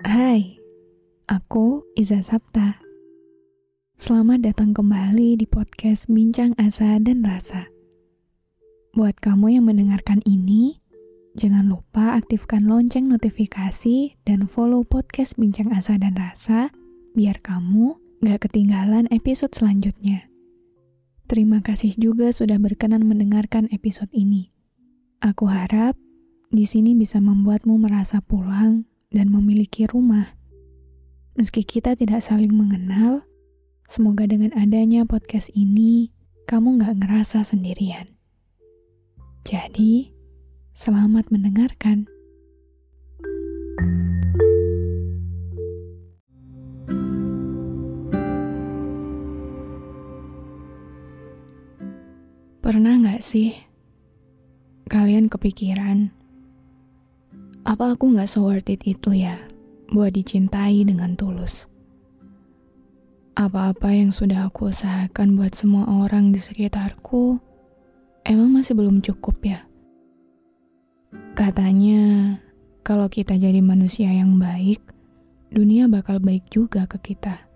Hai, aku Iza Sapta. Selamat datang kembali di podcast Bincang Asa dan Rasa. Buat kamu yang mendengarkan ini, jangan lupa aktifkan lonceng notifikasi dan follow podcast Bincang Asa dan Rasa biar kamu gak ketinggalan episode selanjutnya. Terima kasih juga sudah berkenan mendengarkan episode ini. Aku harap di sini bisa membuatmu merasa pulang dan memiliki rumah. Meski kita tidak saling mengenal, semoga dengan adanya podcast ini, kamu gak ngerasa sendirian. Jadi, selamat mendengarkan. Pernah gak sih kalian kepikiran apa aku nggak so worth it itu ya buat dicintai dengan tulus? Apa-apa yang sudah aku usahakan buat semua orang di sekitarku, emang masih belum cukup ya? Katanya, kalau kita jadi manusia yang baik, dunia bakal baik juga ke kita.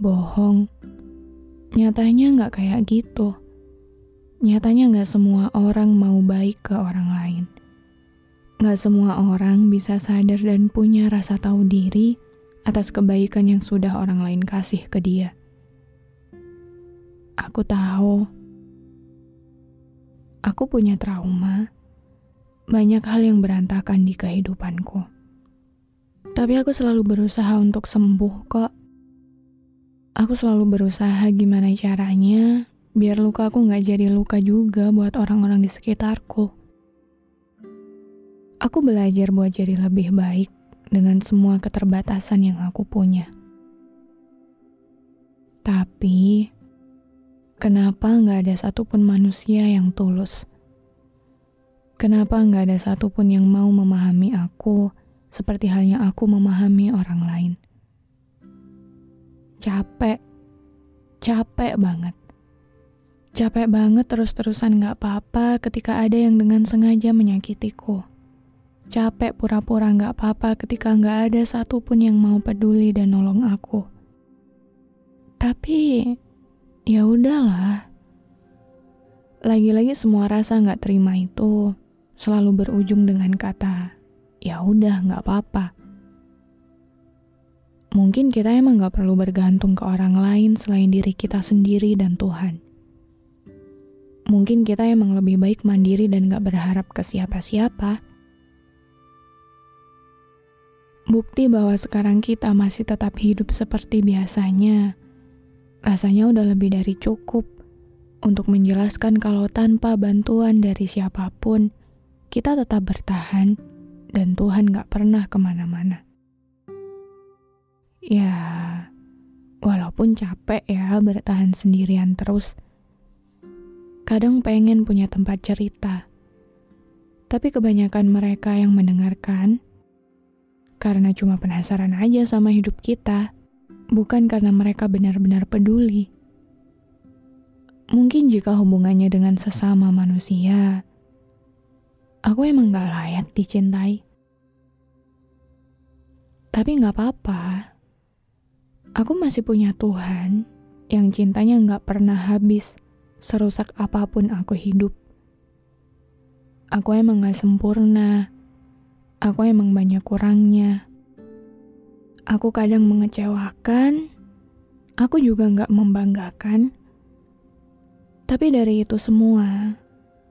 Bohong. Nyatanya nggak kayak gitu. Nyatanya nggak semua orang mau baik ke orang lain. Gak semua orang bisa sadar dan punya rasa tahu diri atas kebaikan yang sudah orang lain kasih ke dia. Aku tahu, aku punya trauma, banyak hal yang berantakan di kehidupanku. Tapi aku selalu berusaha untuk sembuh kok. Aku selalu berusaha gimana caranya biar luka aku gak jadi luka juga buat orang-orang di sekitarku. Aku belajar buat jadi lebih baik dengan semua keterbatasan yang aku punya. Tapi, kenapa nggak ada satupun manusia yang tulus? Kenapa nggak ada satupun yang mau memahami aku seperti halnya aku memahami orang lain? Capek, capek banget. Capek banget terus-terusan gak apa-apa ketika ada yang dengan sengaja menyakitiku capek pura-pura nggak apa-apa ketika nggak ada satupun yang mau peduli dan nolong aku. Tapi ya udahlah. Lagi-lagi semua rasa nggak terima itu selalu berujung dengan kata ya udah nggak apa-apa. Mungkin kita emang nggak perlu bergantung ke orang lain selain diri kita sendiri dan Tuhan. Mungkin kita emang lebih baik mandiri dan gak berharap ke siapa-siapa Bukti bahwa sekarang kita masih tetap hidup seperti biasanya, rasanya udah lebih dari cukup untuk menjelaskan kalau tanpa bantuan dari siapa pun, kita tetap bertahan dan Tuhan gak pernah ke mana-mana. Ya, walaupun capek ya bertahan sendirian terus, kadang pengen punya tempat cerita. Tapi kebanyakan mereka yang mendengarkan karena cuma penasaran aja sama hidup kita, bukan karena mereka benar-benar peduli. Mungkin jika hubungannya dengan sesama manusia, aku emang gak layak dicintai. Tapi gak apa-apa, aku masih punya Tuhan yang cintanya gak pernah habis serusak apa pun aku hidup. Aku emang gak sempurna, aku emang banyak kurangnya. Aku kadang mengecewakan, aku juga nggak membanggakan. Tapi dari itu semua,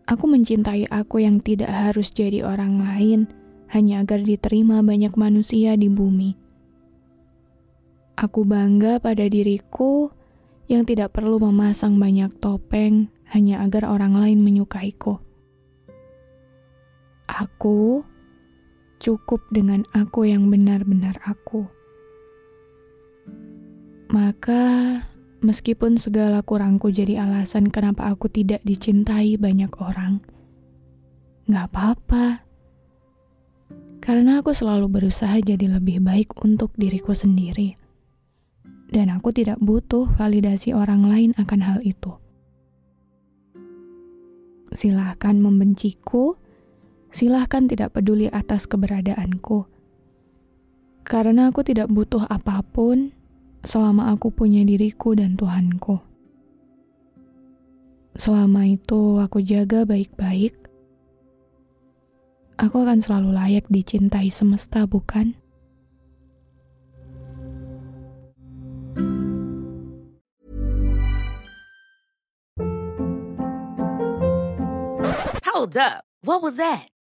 aku mencintai aku yang tidak harus jadi orang lain hanya agar diterima banyak manusia di bumi. Aku bangga pada diriku yang tidak perlu memasang banyak topeng hanya agar orang lain menyukaiku. Aku cukup dengan aku yang benar-benar aku. Maka, meskipun segala kurangku jadi alasan kenapa aku tidak dicintai banyak orang, gak apa-apa. Karena aku selalu berusaha jadi lebih baik untuk diriku sendiri dan aku tidak butuh validasi orang lain akan hal itu. Silahkan membenciku, silahkan tidak peduli atas keberadaanku. Karena aku tidak butuh apa pun selama aku punya diriku dan Tuhanku. Selama itu aku jaga baik-baik, aku akan selalu layak dicintai semesta, bukan? Hold up. What was that?